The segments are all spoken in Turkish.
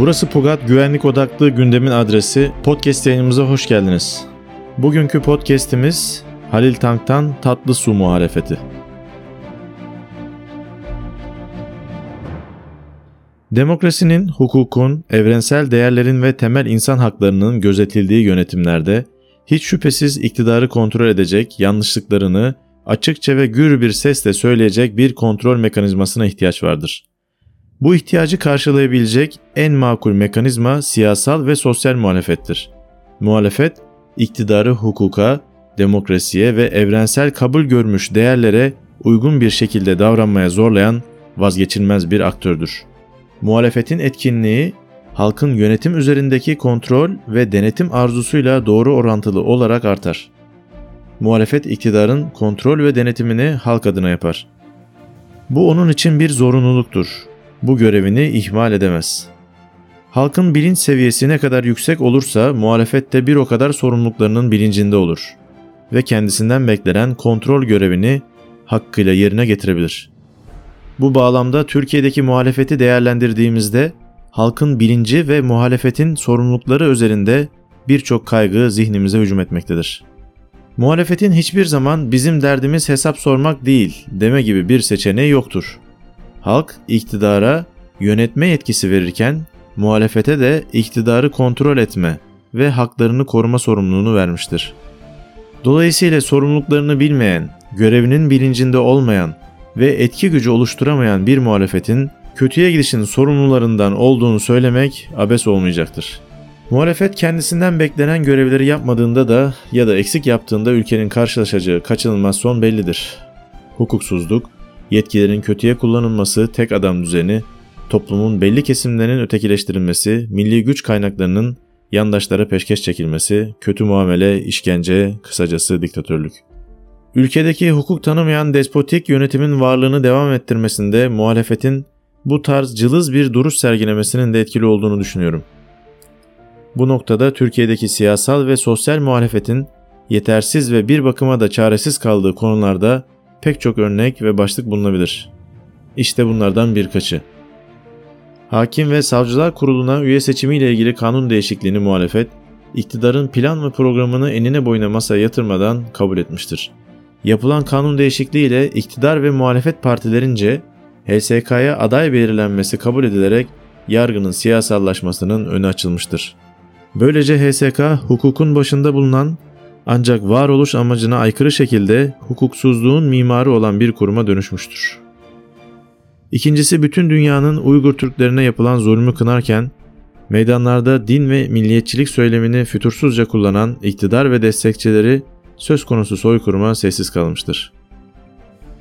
Burası Pugat güvenlik odaklı gündemin adresi. Podcast yayınımıza hoş geldiniz. Bugünkü podcast'imiz Halil Tank'tan Tatlı Su Muhalefeti. Demokrasinin, hukukun, evrensel değerlerin ve temel insan haklarının gözetildiği yönetimlerde hiç şüphesiz iktidarı kontrol edecek, yanlışlıklarını açıkça ve gür bir sesle söyleyecek bir kontrol mekanizmasına ihtiyaç vardır. Bu ihtiyacı karşılayabilecek en makul mekanizma siyasal ve sosyal muhalefettir. Muhalefet, iktidarı hukuka, demokrasiye ve evrensel kabul görmüş değerlere uygun bir şekilde davranmaya zorlayan vazgeçilmez bir aktördür. Muhalefetin etkinliği halkın yönetim üzerindeki kontrol ve denetim arzusuyla doğru orantılı olarak artar. Muhalefet iktidarın kontrol ve denetimini halk adına yapar. Bu onun için bir zorunluluktur. Bu görevini ihmal edemez. Halkın bilinç seviyesi ne kadar yüksek olursa muhalefet de bir o kadar sorumluluklarının bilincinde olur ve kendisinden beklenen kontrol görevini hakkıyla yerine getirebilir. Bu bağlamda Türkiye'deki muhalefeti değerlendirdiğimizde halkın bilinci ve muhalefetin sorumlulukları üzerinde birçok kaygı zihnimize hücum etmektedir. Muhalefetin hiçbir zaman bizim derdimiz hesap sormak değil deme gibi bir seçeneği yoktur. Halk iktidara yönetme yetkisi verirken muhalefete de iktidarı kontrol etme ve haklarını koruma sorumluluğunu vermiştir. Dolayısıyla sorumluluklarını bilmeyen, görevinin bilincinde olmayan ve etki gücü oluşturamayan bir muhalefetin kötüye gidişin sorumlularından olduğunu söylemek abes olmayacaktır. Muhalefet kendisinden beklenen görevleri yapmadığında da ya da eksik yaptığında ülkenin karşılaşacağı kaçınılmaz son bellidir. Hukuksuzluk, yetkilerin kötüye kullanılması, tek adam düzeni, toplumun belli kesimlerinin ötekileştirilmesi, milli güç kaynaklarının yandaşlara peşkeş çekilmesi, kötü muamele, işkence, kısacası diktatörlük. Ülkedeki hukuk tanımayan despotik yönetimin varlığını devam ettirmesinde muhalefetin bu tarz cılız bir duruş sergilemesinin de etkili olduğunu düşünüyorum. Bu noktada Türkiye'deki siyasal ve sosyal muhalefetin yetersiz ve bir bakıma da çaresiz kaldığı konularda pek çok örnek ve başlık bulunabilir. İşte bunlardan birkaçı. Hakim ve Savcılar Kurulu'na üye seçimiyle ilgili kanun değişikliğini muhalefet, iktidarın plan ve programını enine boyuna masaya yatırmadan kabul etmiştir. Yapılan kanun değişikliği ile iktidar ve muhalefet partilerince HSK'ya aday belirlenmesi kabul edilerek yargının siyasallaşmasının önü açılmıştır. Böylece HSK hukukun başında bulunan ancak varoluş amacına aykırı şekilde hukuksuzluğun mimarı olan bir kuruma dönüşmüştür. İkincisi bütün dünyanın Uygur Türklerine yapılan zulmü kınarken meydanlarda din ve milliyetçilik söylemini fütursuzca kullanan iktidar ve destekçileri söz konusu soykırıma sessiz kalmıştır.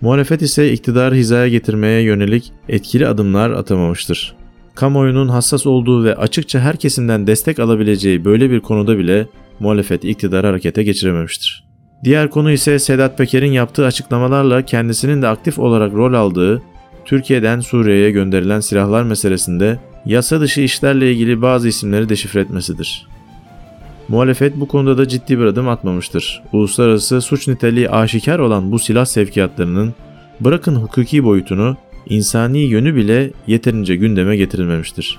Muhalefet ise iktidarı hizaya getirmeye yönelik etkili adımlar atamamıştır. Kamuoyunun hassas olduğu ve açıkça her kesimden destek alabileceği böyle bir konuda bile muhalefet iktidarı harekete geçirememiştir. Diğer konu ise Sedat Peker'in yaptığı açıklamalarla kendisinin de aktif olarak rol aldığı Türkiye'den Suriye'ye gönderilen silahlar meselesinde yasa dışı işlerle ilgili bazı isimleri deşifre etmesidir. Muhalefet bu konuda da ciddi bir adım atmamıştır. Uluslararası suç niteliği aşikar olan bu silah sevkiyatlarının bırakın hukuki boyutunu, insani yönü bile yeterince gündeme getirilmemiştir.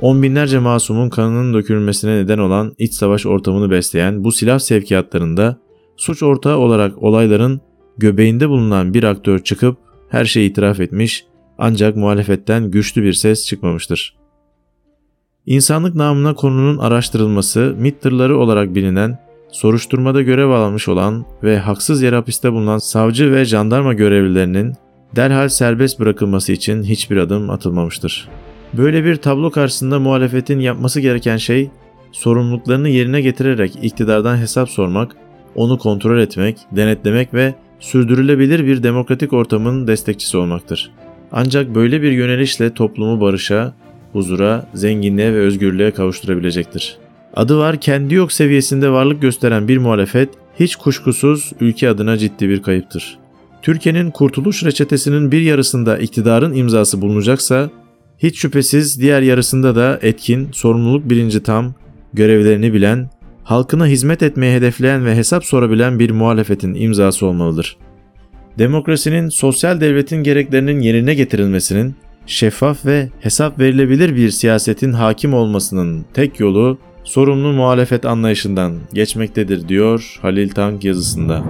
On binlerce masumun kanının dökülmesine neden olan iç savaş ortamını besleyen bu silah sevkiyatlarında suç ortağı olarak olayların göbeğinde bulunan bir aktör çıkıp her şeyi itiraf etmiş ancak muhalefetten güçlü bir ses çıkmamıştır. İnsanlık namına konunun araştırılması, MİT tırları olarak bilinen, soruşturmada görev almış olan ve haksız yere hapiste bulunan savcı ve jandarma görevlilerinin derhal serbest bırakılması için hiçbir adım atılmamıştır. Böyle bir tablo karşısında muhalefetin yapması gereken şey, sorumluluklarını yerine getirerek iktidardan hesap sormak, onu kontrol etmek, denetlemek ve sürdürülebilir bir demokratik ortamın destekçisi olmaktır. Ancak böyle bir yönelişle toplumu barışa, huzura, zenginliğe ve özgürlüğe kavuşturabilecektir. Adı var kendi yok seviyesinde varlık gösteren bir muhalefet hiç kuşkusuz ülke adına ciddi bir kayıptır. Türkiye'nin kurtuluş reçetesinin bir yarısında iktidarın imzası bulunacaksa hiç şüphesiz diğer yarısında da etkin, sorumluluk bilinci tam, görevlerini bilen, halkına hizmet etmeye hedefleyen ve hesap sorabilen bir muhalefetin imzası olmalıdır. Demokrasinin sosyal devletin gereklerinin yerine getirilmesinin şeffaf ve hesap verilebilir bir siyasetin hakim olmasının tek yolu sorumlu muhalefet anlayışından geçmektedir diyor Halil Tank yazısında.